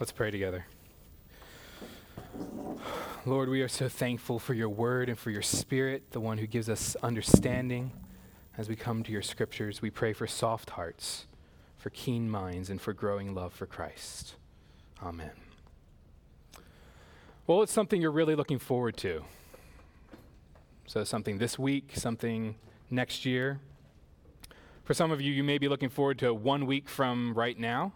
Let's pray together. Lord, we are so thankful for your word and for your spirit, the one who gives us understanding as we come to your scriptures. We pray for soft hearts, for keen minds, and for growing love for Christ. Amen. Well, it's something you're really looking forward to. So, something this week, something next year. For some of you, you may be looking forward to one week from right now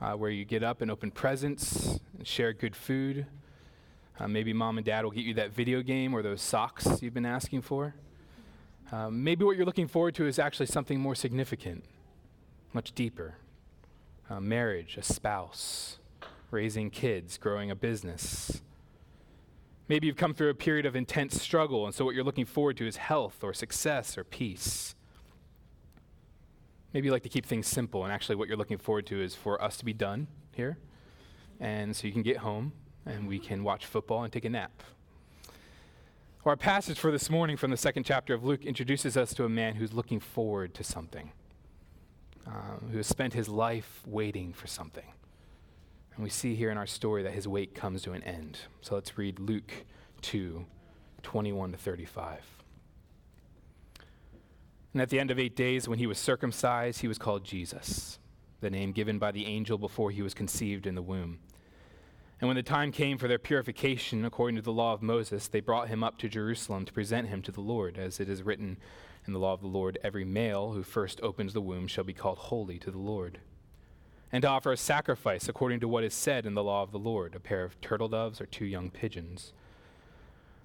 uh, where you get up and open presents and share good food. Uh, maybe mom and dad will get you that video game or those socks you've been asking for. Um, maybe what you're looking forward to is actually something more significant, much deeper uh, marriage, a spouse, raising kids, growing a business. Maybe you've come through a period of intense struggle, and so what you're looking forward to is health or success or peace. Maybe you like to keep things simple, and actually, what you're looking forward to is for us to be done here, and so you can get home and we can watch football and take a nap. Our passage for this morning from the second chapter of Luke introduces us to a man who's looking forward to something, um, who has spent his life waiting for something. And we see here in our story that his wait comes to an end. So let's read Luke 2 21 to 35. And at the end of eight days, when he was circumcised, he was called Jesus, the name given by the angel before he was conceived in the womb. And when the time came for their purification, according to the law of Moses, they brought him up to Jerusalem to present him to the Lord, as it is written in the law of the Lord every male who first opens the womb shall be called holy to the Lord. And to offer a sacrifice according to what is said in the law of the Lord a pair of turtle doves or two young pigeons.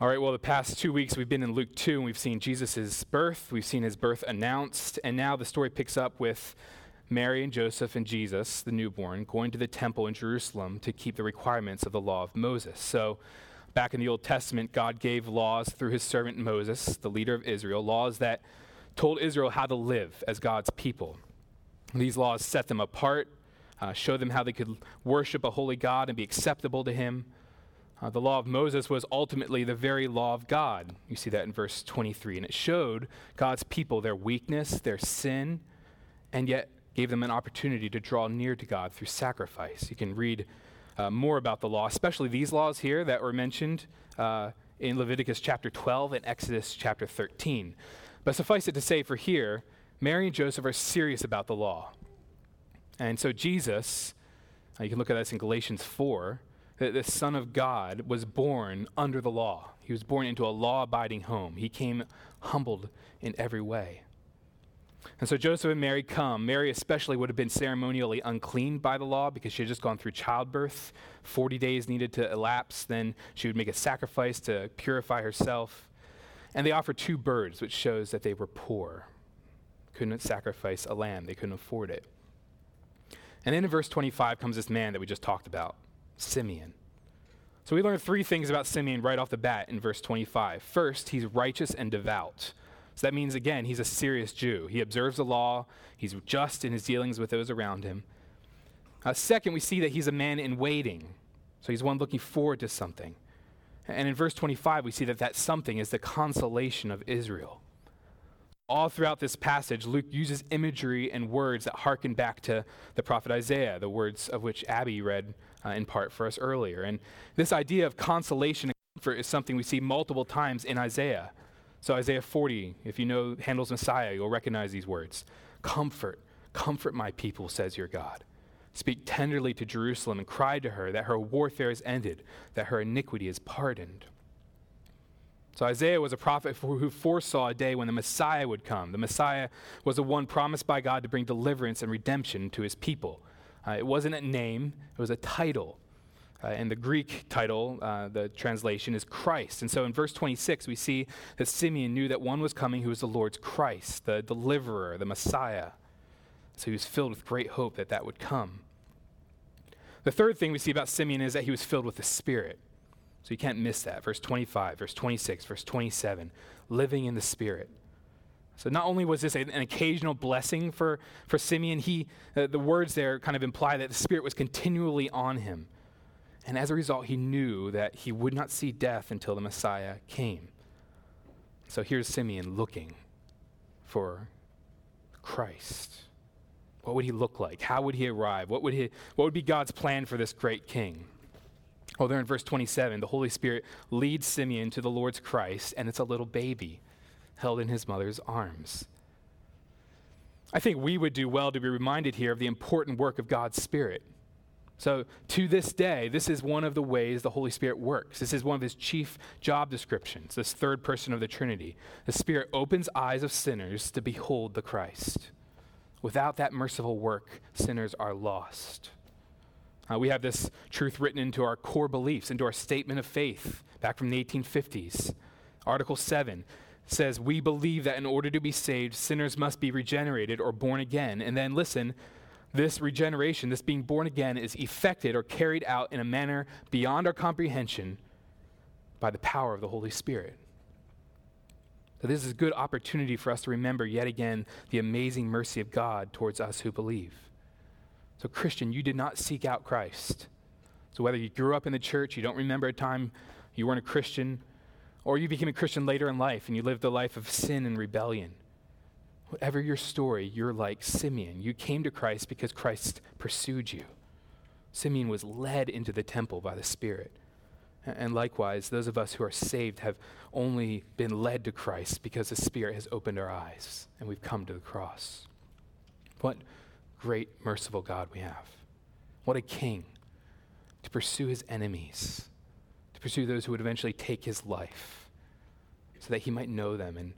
All right, well, the past two weeks we've been in Luke 2 and we've seen Jesus' birth, we've seen his birth announced, and now the story picks up with Mary and Joseph and Jesus, the newborn, going to the temple in Jerusalem to keep the requirements of the law of Moses. So, back in the Old Testament, God gave laws through his servant Moses, the leader of Israel, laws that told Israel how to live as God's people. These laws set them apart, uh, show them how they could worship a holy God and be acceptable to him. Uh, the law of Moses was ultimately the very law of God. You see that in verse 23. And it showed God's people their weakness, their sin, and yet gave them an opportunity to draw near to God through sacrifice. You can read uh, more about the law, especially these laws here that were mentioned uh, in Leviticus chapter 12 and Exodus chapter 13. But suffice it to say, for here, Mary and Joseph are serious about the law. And so Jesus, uh, you can look at this in Galatians 4 that the Son of God was born under the law. He was born into a law abiding home. He came humbled in every way. And so Joseph and Mary come. Mary, especially, would have been ceremonially unclean by the law because she had just gone through childbirth. 40 days needed to elapse. Then she would make a sacrifice to purify herself. And they offer two birds, which shows that they were poor. Couldn't sacrifice a lamb, they couldn't afford it. And then in verse 25 comes this man that we just talked about. Simeon. So we learn three things about Simeon right off the bat in verse 25. First, he's righteous and devout. So that means, again, he's a serious Jew. He observes the law, he's just in his dealings with those around him. Uh, second, we see that he's a man in waiting. So he's one looking forward to something. And in verse 25, we see that that something is the consolation of Israel. All throughout this passage, Luke uses imagery and words that harken back to the prophet Isaiah, the words of which Abby read uh, in part for us earlier. And this idea of consolation and comfort is something we see multiple times in Isaiah. So, Isaiah 40, if you know Handel's Messiah, you'll recognize these words Comfort, comfort my people, says your God. speak tenderly to Jerusalem and cry to her that her warfare is ended, that her iniquity is pardoned. So Isaiah was a prophet who foresaw a day when the Messiah would come. The Messiah was the one promised by God to bring deliverance and redemption to his people. Uh, it wasn't a name, it was a title. Uh, and the Greek title, uh, the translation, is Christ. And so in verse 26, we see that Simeon knew that one was coming who was the Lord's Christ, the deliverer, the Messiah. So he was filled with great hope that that would come. The third thing we see about Simeon is that he was filled with the Spirit. So you can't miss that. Verse 25, verse 26, verse 27, living in the Spirit. So not only was this an occasional blessing for, for Simeon, he, uh, the words there kind of imply that the Spirit was continually on him. And as a result, he knew that he would not see death until the Messiah came. So here's Simeon looking for Christ. What would he look like? How would he arrive? What would, he, what would be God's plan for this great king? Well, there in verse 27, the Holy Spirit leads Simeon to the Lord's Christ, and it's a little baby held in his mother's arms. I think we would do well to be reminded here of the important work of God's Spirit. So, to this day, this is one of the ways the Holy Spirit works. This is one of his chief job descriptions, this third person of the Trinity. The Spirit opens eyes of sinners to behold the Christ. Without that merciful work, sinners are lost. Uh, we have this truth written into our core beliefs, into our statement of faith back from the 1850s. Article 7 says, We believe that in order to be saved, sinners must be regenerated or born again. And then listen, this regeneration, this being born again, is effected or carried out in a manner beyond our comprehension by the power of the Holy Spirit. So, this is a good opportunity for us to remember yet again the amazing mercy of God towards us who believe. So, Christian, you did not seek out Christ. So, whether you grew up in the church, you don't remember a time you weren't a Christian, or you became a Christian later in life and you lived a life of sin and rebellion. Whatever your story, you're like Simeon. You came to Christ because Christ pursued you. Simeon was led into the temple by the Spirit. And likewise, those of us who are saved have only been led to Christ because the Spirit has opened our eyes and we've come to the cross. What great, merciful God we have. What a king to pursue his enemies, pursue those who would eventually take his life, so that he might know them and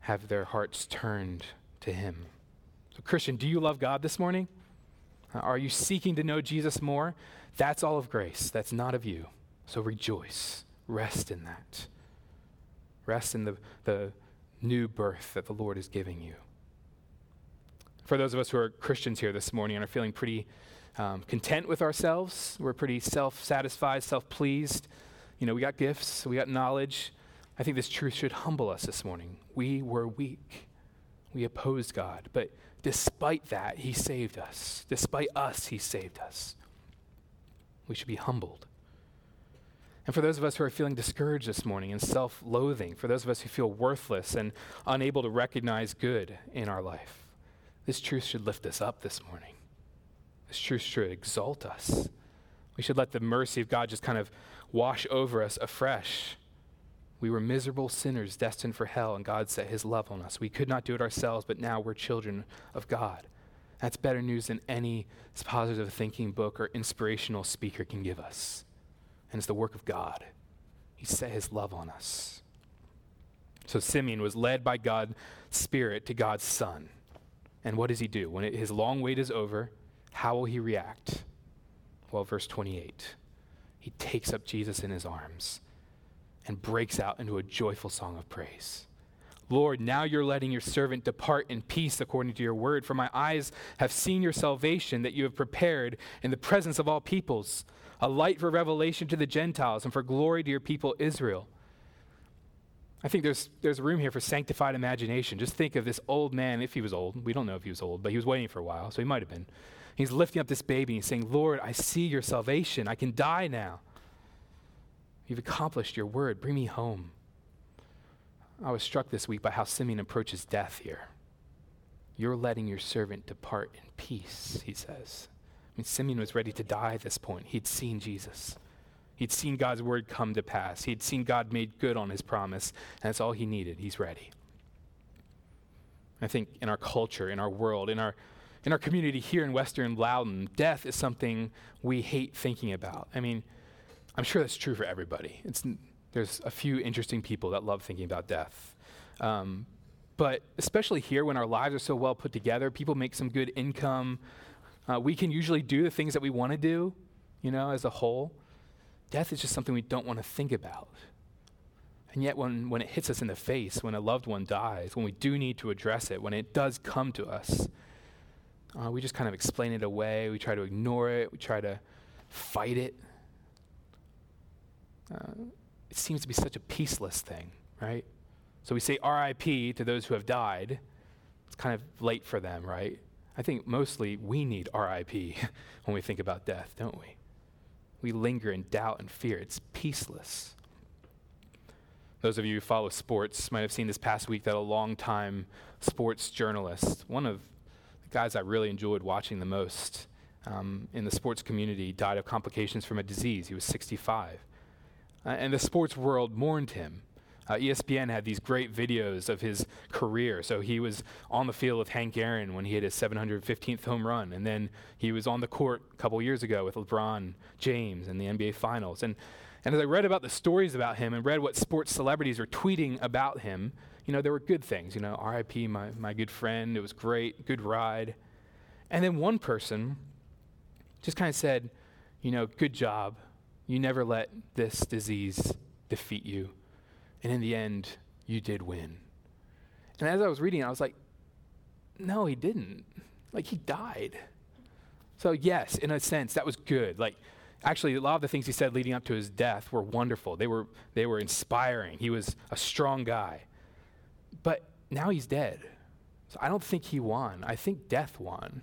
have their hearts turned to him. So, Christian, do you love God this morning? Are you seeking to know Jesus more? That's all of grace. That's not of you. So rejoice. Rest in that. Rest in the, the new birth that the Lord is giving you for those of us who are Christians here this morning and are feeling pretty um, content with ourselves, we're pretty self satisfied, self pleased. You know, we got gifts, we got knowledge. I think this truth should humble us this morning. We were weak, we opposed God, but despite that, He saved us. Despite us, He saved us. We should be humbled. And for those of us who are feeling discouraged this morning and self loathing, for those of us who feel worthless and unable to recognize good in our life, this truth should lift us up this morning. This truth should exalt us. We should let the mercy of God just kind of wash over us afresh. We were miserable sinners destined for hell, and God set his love on us. We could not do it ourselves, but now we're children of God. That's better news than any positive thinking book or inspirational speaker can give us. And it's the work of God. He set his love on us. So Simeon was led by God's Spirit to God's Son. And what does he do? When it, his long wait is over, how will he react? Well, verse 28 he takes up Jesus in his arms and breaks out into a joyful song of praise. Lord, now you're letting your servant depart in peace according to your word, for my eyes have seen your salvation that you have prepared in the presence of all peoples, a light for revelation to the Gentiles and for glory to your people Israel. I think there's, there's room here for sanctified imagination. Just think of this old man, if he was old. We don't know if he was old, but he was waiting for a while, so he might have been. He's lifting up this baby and he's saying, Lord, I see your salvation. I can die now. You've accomplished your word. Bring me home. I was struck this week by how Simeon approaches death here. You're letting your servant depart in peace, he says. I mean, Simeon was ready to die at this point. He'd seen Jesus. He'd seen God's word come to pass. He'd seen God made good on his promise, and that's all he needed. He's ready. I think in our culture, in our world, in our, in our community here in Western Loudoun, death is something we hate thinking about. I mean, I'm sure that's true for everybody. It's, there's a few interesting people that love thinking about death. Um, but especially here, when our lives are so well put together, people make some good income. Uh, we can usually do the things that we want to do, you know, as a whole. Death is just something we don't want to think about. And yet, when, when it hits us in the face, when a loved one dies, when we do need to address it, when it does come to us, uh, we just kind of explain it away. We try to ignore it. We try to fight it. Uh, it seems to be such a peaceless thing, right? So we say RIP to those who have died. It's kind of late for them, right? I think mostly we need RIP when we think about death, don't we? We linger in doubt and fear. It's peaceless. Those of you who follow sports might have seen this past week that a long-time sports journalist, one of guys I really enjoyed watching the most um, in the sports community, died of complications from a disease. He was 65. Uh, and the sports world mourned him. Uh, ESPN had these great videos of his career. So he was on the field with Hank Aaron when he hit his 715th home run. And then he was on the court a couple years ago with LeBron James in the NBA Finals. And, and as I read about the stories about him and read what sports celebrities were tweeting about him, you know, there were good things. You know, RIP, my, my good friend. It was great, good ride. And then one person just kind of said, you know, good job. You never let this disease defeat you. And in the end, you did win. And as I was reading, I was like, no, he didn't. Like, he died. So, yes, in a sense, that was good. Like, actually, a lot of the things he said leading up to his death were wonderful. They were, they were inspiring. He was a strong guy. But now he's dead. So I don't think he won. I think death won.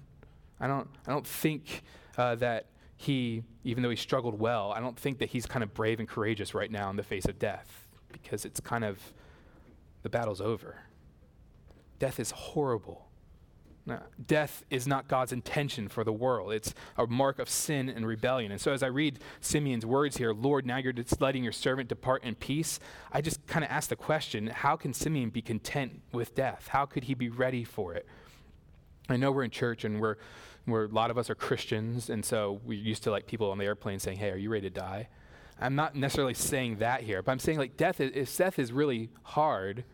I don't, I don't think uh, that he, even though he struggled well, I don't think that he's kind of brave and courageous right now in the face of death because it's kind of the battle's over. Death is horrible. Now, death is not God's intention for the world. It's a mark of sin and rebellion. And so, as I read Simeon's words here, Lord, now you're just letting your servant depart in peace, I just kind of ask the question how can Simeon be content with death? How could he be ready for it? I know we're in church and we're, we're a lot of us are Christians, and so we're used to like people on the airplane saying, Hey, are you ready to die? I'm not necessarily saying that here, but I'm saying like death, is, if death is really hard,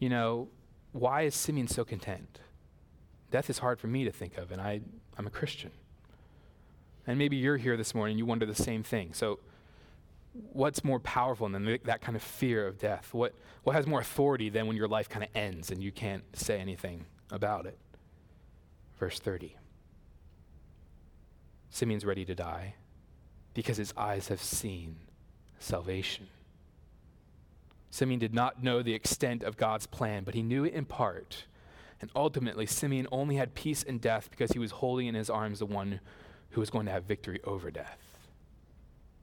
you know, why is Simeon so content? Death is hard for me to think of, and I, I'm a Christian. And maybe you're here this morning you wonder the same thing. So, what's more powerful than that kind of fear of death? What, what has more authority than when your life kind of ends and you can't say anything about it? Verse 30 Simeon's ready to die because his eyes have seen salvation. Simeon did not know the extent of God's plan, but he knew it in part. And ultimately, Simeon only had peace in death because he was holding in his arms the one who was going to have victory over death.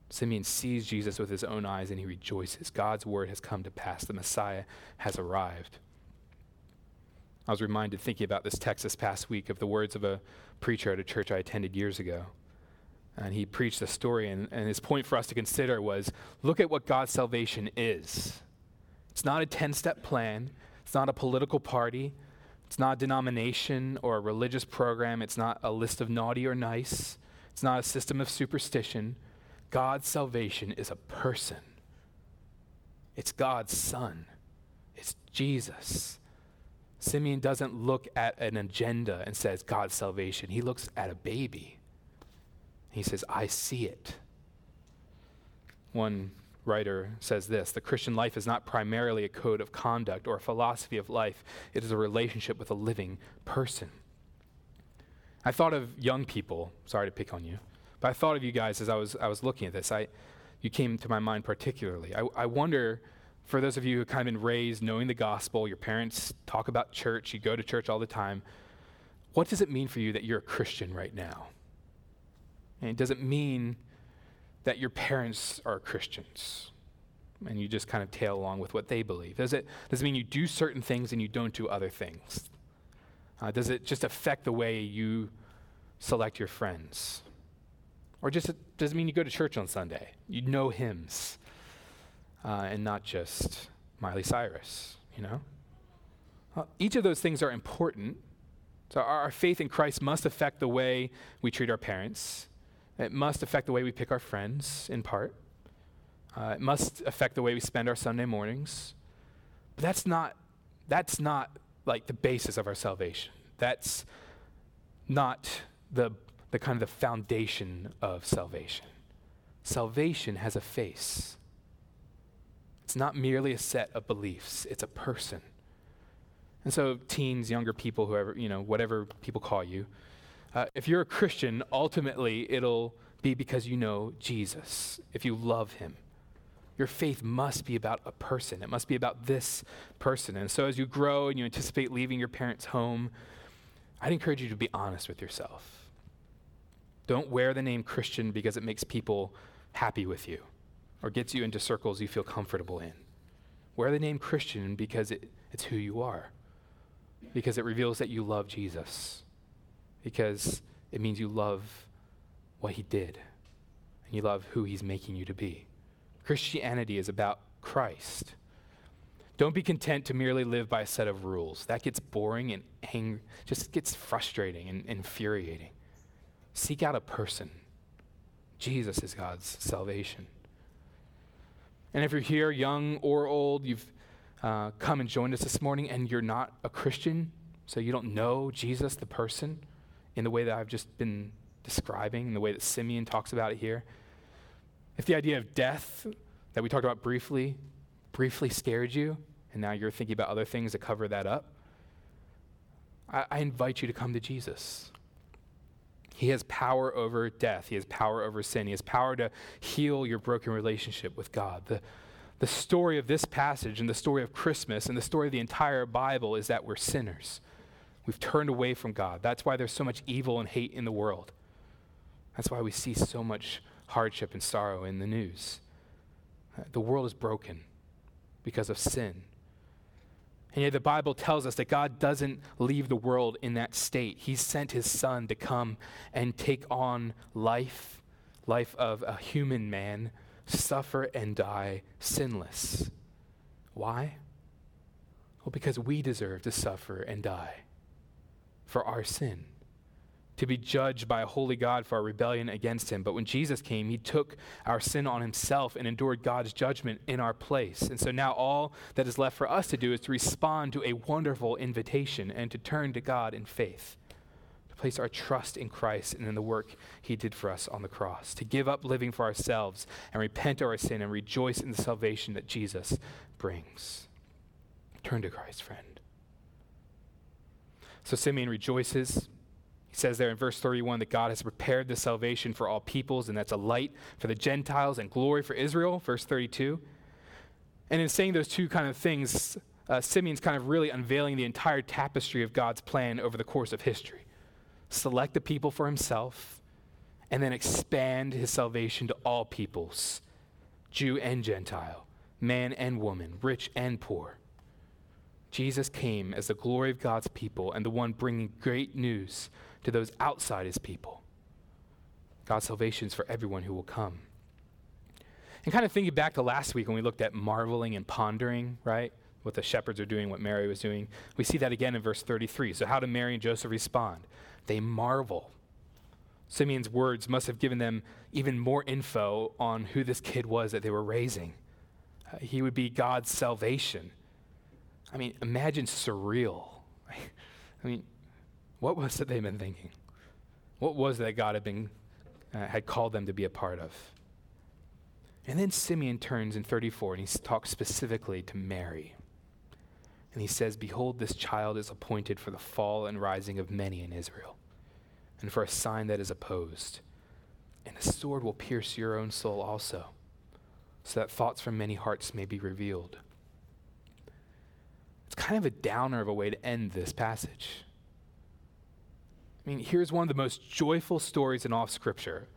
Simeon sees Jesus with his own eyes and he rejoices. God's word has come to pass. The Messiah has arrived. I was reminded, thinking about this text this past week, of the words of a preacher at a church I attended years ago. And he preached a story, and, and his point for us to consider was look at what God's salvation is. It's not a 10 step plan, it's not a political party, it's not a denomination or a religious program, it's not a list of naughty or nice, it's not a system of superstition. God's salvation is a person, it's God's Son, it's Jesus. Simeon doesn't look at an agenda and says God's salvation. He looks at a baby he says, I see it. One writer says this The Christian life is not primarily a code of conduct or a philosophy of life, it is a relationship with a living person. I thought of young people, sorry to pick on you, but I thought of you guys as I was, I was looking at this. I, you came to my mind particularly. I, I wonder, for those of you who have kind of been raised knowing the gospel, your parents talk about church, you go to church all the time, what does it mean for you that you're a Christian right now? And it doesn't mean that your parents are Christians and you just kind of tail along with what they believe. Does it, does it mean you do certain things and you don't do other things? Uh, does it just affect the way you select your friends? Or just does it mean you go to church on Sunday? You know hymns uh, and not just Miley Cyrus, you know? Uh, each of those things are important, So our, our faith in Christ must affect the way we treat our parents. It must affect the way we pick our friends, in part. Uh, it must affect the way we spend our Sunday mornings. But that's not, that's not like the basis of our salvation. That's not the, the kind of the foundation of salvation. Salvation has a face. It's not merely a set of beliefs, it's a person. And so, teens, younger people, whoever, you know, whatever people call you, uh, if you're a Christian, ultimately it'll be because you know Jesus, if you love him. Your faith must be about a person. It must be about this person. And so, as you grow and you anticipate leaving your parents' home, I'd encourage you to be honest with yourself. Don't wear the name Christian because it makes people happy with you or gets you into circles you feel comfortable in. Wear the name Christian because it, it's who you are, because it reveals that you love Jesus, because it means you love what he did, and you love who he's making you to be. Christianity is about Christ. Don't be content to merely live by a set of rules. That gets boring and ang- just gets frustrating and infuriating. Seek out a person. Jesus is God's salvation. And if you're here, young or old, you've uh, come and joined us this morning and you're not a Christian, so you don't know Jesus, the person, in the way that I've just been describing, in the way that Simeon talks about it here. If the idea of death that we talked about briefly, briefly scared you, and now you're thinking about other things to cover that up, I, I invite you to come to Jesus. He has power over death. He has power over sin. He has power to heal your broken relationship with God. The, the story of this passage and the story of Christmas and the story of the entire Bible is that we're sinners. We've turned away from God. That's why there's so much evil and hate in the world. That's why we see so much hardship and sorrow in the news. The world is broken because of sin. And yet the Bible tells us that God doesn't leave the world in that state. He sent his son to come and take on life, life of a human man, suffer and die sinless. Why? Well, because we deserve to suffer and die for our sin to be judged by a holy God for our rebellion against him. But when Jesus came, he took our sin on himself and endured God's judgment in our place. And so now all that is left for us to do is to respond to a wonderful invitation and to turn to God in faith, to place our trust in Christ and in the work he did for us on the cross, to give up living for ourselves and repent of our sin and rejoice in the salvation that Jesus brings. Turn to Christ, friend. So Simeon rejoices he says there in verse 31 that God has prepared the salvation for all peoples, and that's a light for the Gentiles and glory for Israel, verse 32. And in saying those two kind of things, uh, Simeon's kind of really unveiling the entire tapestry of God's plan over the course of history. Select the people for himself, and then expand his salvation to all peoples, Jew and Gentile, man and woman, rich and poor. Jesus came as the glory of God's people and the one bringing great news to those outside his people. God's salvation is for everyone who will come. And kind of thinking back to last week when we looked at marveling and pondering, right? What the shepherds are doing, what Mary was doing. We see that again in verse 33. So, how do Mary and Joseph respond? They marvel. Simeon's words must have given them even more info on who this kid was that they were raising. Uh, he would be God's salvation. I mean, imagine surreal. I mean, what was it they've been thinking? What was that God had been uh, had called them to be a part of? And then Simeon turns in 34 and he talks specifically to Mary. And he says, Behold, this child is appointed for the fall and rising of many in Israel, and for a sign that is opposed. And a sword will pierce your own soul also, so that thoughts from many hearts may be revealed. It's kind of a downer of a way to end this passage. I mean, here's one of the most joyful stories in all of Scripture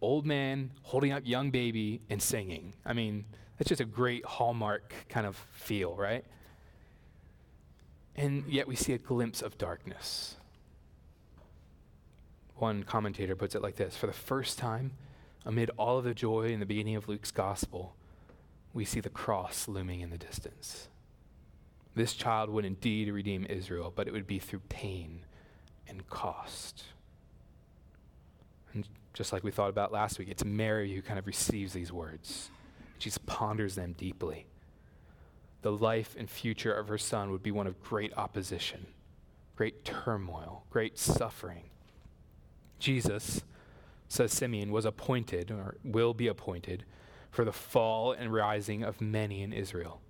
old man holding up young baby and singing. I mean, that's just a great hallmark kind of feel, right? And yet we see a glimpse of darkness. One commentator puts it like this For the first time, amid all of the joy in the beginning of Luke's gospel, we see the cross looming in the distance. This child would indeed redeem Israel, but it would be through pain and cost. And just like we thought about last week, it's Mary who kind of receives these words. She ponders them deeply. The life and future of her son would be one of great opposition, great turmoil, great suffering. Jesus, says Simeon, was appointed, or will be appointed, for the fall and rising of many in Israel.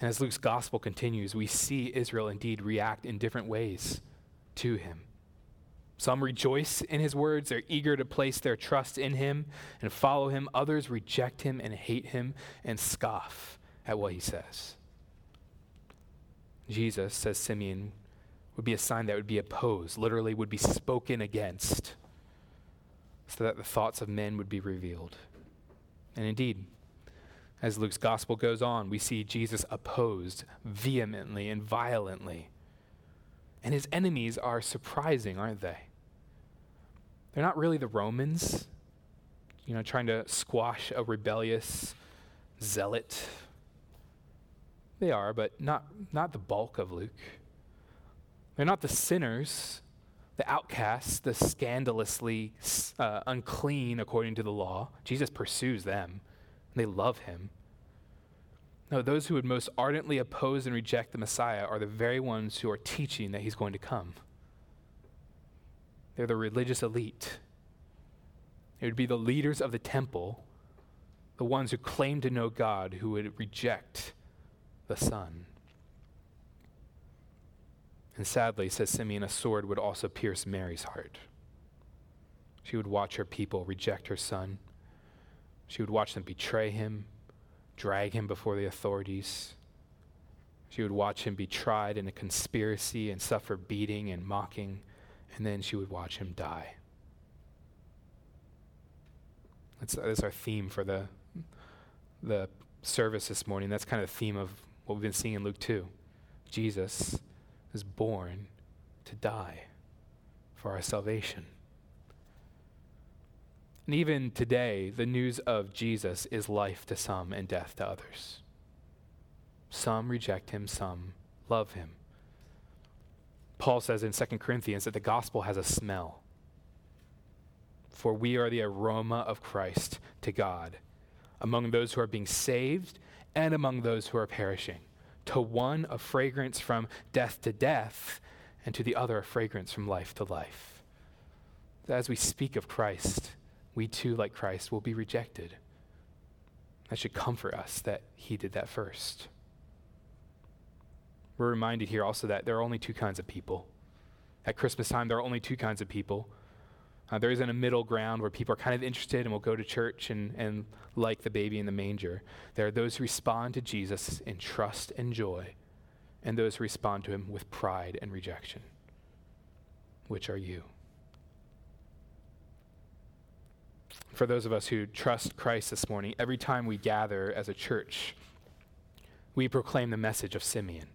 And as Luke's gospel continues, we see Israel indeed react in different ways to him. Some rejoice in his words, they're eager to place their trust in him and follow him. Others reject him and hate him and scoff at what he says. Jesus, says Simeon, would be a sign that would be opposed, literally, would be spoken against, so that the thoughts of men would be revealed. And indeed, as Luke's gospel goes on, we see Jesus opposed vehemently and violently. And his enemies are surprising, aren't they? They're not really the Romans, you know, trying to squash a rebellious zealot. They are, but not, not the bulk of Luke. They're not the sinners, the outcasts, the scandalously uh, unclean according to the law. Jesus pursues them. They love him. No, those who would most ardently oppose and reject the Messiah are the very ones who are teaching that he's going to come. They're the religious elite. It would be the leaders of the temple, the ones who claim to know God, who would reject the Son. And sadly, says Simeon, a sword would also pierce Mary's heart. She would watch her people reject her son she would watch them betray him, drag him before the authorities. She would watch him be tried in a conspiracy and suffer beating and mocking, and then she would watch him die. That's, that's our theme for the, the service this morning. That's kind of the theme of what we've been seeing in Luke 2. Jesus is born to die for our salvation. And even today, the news of Jesus is life to some and death to others. Some reject him, some love him. Paul says in 2 Corinthians that the gospel has a smell. For we are the aroma of Christ to God among those who are being saved and among those who are perishing. To one, a fragrance from death to death, and to the other, a fragrance from life to life. As we speak of Christ, we too, like Christ, will be rejected. That should comfort us that he did that first. We're reminded here also that there are only two kinds of people. At Christmas time, there are only two kinds of people. Uh, there isn't a middle ground where people are kind of interested and will go to church and, and like the baby in the manger. There are those who respond to Jesus in trust and joy, and those who respond to him with pride and rejection. Which are you? For those of us who trust Christ this morning, every time we gather as a church, we proclaim the message of Simeon,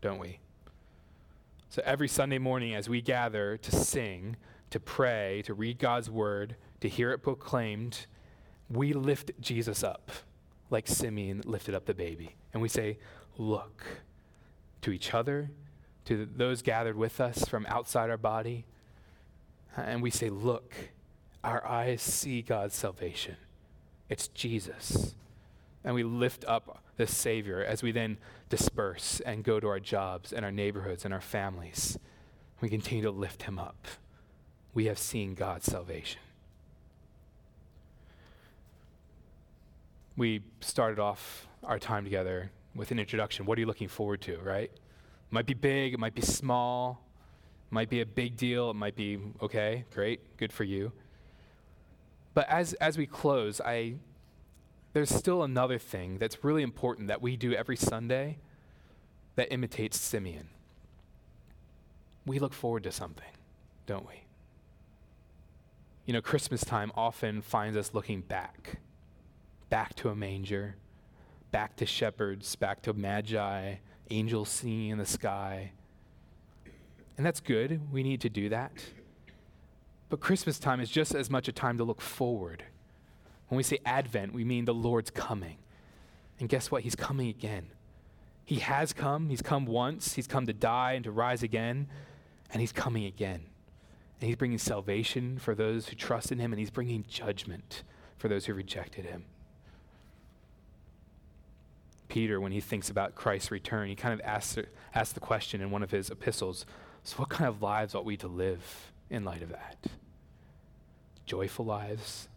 don't we? So every Sunday morning, as we gather to sing, to pray, to read God's word, to hear it proclaimed, we lift Jesus up like Simeon lifted up the baby. And we say, Look to each other, to those gathered with us from outside our body. And we say, Look our eyes see God's salvation. It's Jesus. And we lift up the Savior as we then disperse and go to our jobs and our neighborhoods and our families. We continue to lift him up. We have seen God's salvation. We started off our time together with an introduction. What are you looking forward to, right? It might be big, it might be small, it might be a big deal, it might be okay, great, good for you. But as, as we close, I, there's still another thing that's really important that we do every Sunday that imitates Simeon. We look forward to something, don't we? You know, Christmas time often finds us looking back, back to a manger, back to shepherds, back to magi, angels singing in the sky. And that's good. We need to do that. But Christmas time is just as much a time to look forward. When we say Advent, we mean the Lord's coming. And guess what? He's coming again. He has come. He's come once. He's come to die and to rise again. And he's coming again. And he's bringing salvation for those who trust in him, and he's bringing judgment for those who rejected him. Peter, when he thinks about Christ's return, he kind of asks, asks the question in one of his epistles so, what kind of lives ought we to live in light of that? Joyful lives,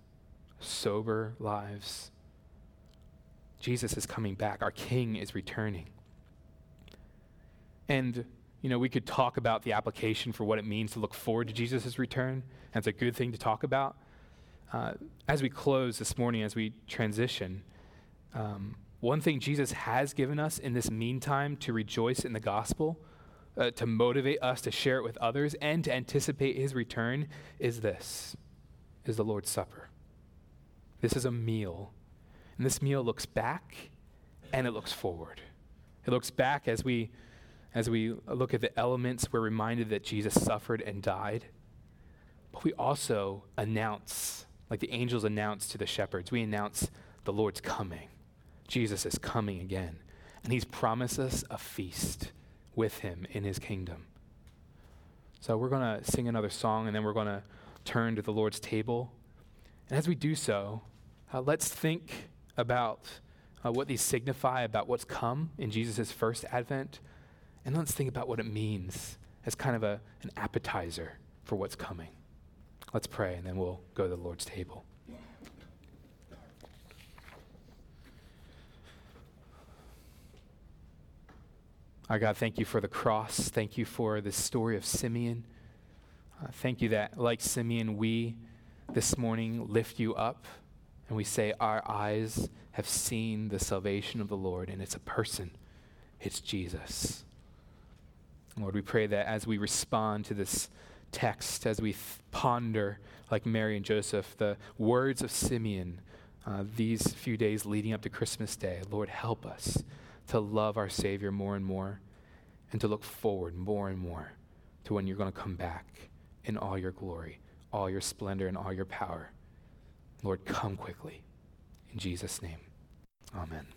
sober lives. Jesus is coming back, our King is returning. And you know, we could talk about the application for what it means to look forward to Jesus' return. That's a good thing to talk about. Uh, as we close this morning, as we transition, um, one thing Jesus has given us in this meantime to rejoice in the gospel, uh, to motivate us to share it with others, and to anticipate his return is this, is the Lord's Supper. This is a meal. And this meal looks back and it looks forward. It looks back as we as we look at the elements, we're reminded that Jesus suffered and died. But we also announce, like the angels announce to the shepherds, we announce the Lord's coming. Jesus is coming again. And he's promised us a feast with him in his kingdom. So we're going to sing another song and then we're going to turn to the Lord's table. And as we do so, uh, let's think about uh, what these signify, about what's come in Jesus' first advent. And let's think about what it means as kind of a, an appetizer for what's coming. Let's pray, and then we'll go to the Lord's table. Our God, thank you for the cross. Thank you for the story of Simeon. Uh, thank you that, like Simeon, we this morning lift you up and we say, Our eyes have seen the salvation of the Lord, and it's a person, it's Jesus. Lord, we pray that as we respond to this text, as we th- ponder, like Mary and Joseph, the words of Simeon uh, these few days leading up to Christmas Day, Lord, help us to love our Savior more and more and to look forward more and more to when you're going to come back in all your glory, all your splendor, and all your power. Lord, come quickly. In Jesus' name, amen.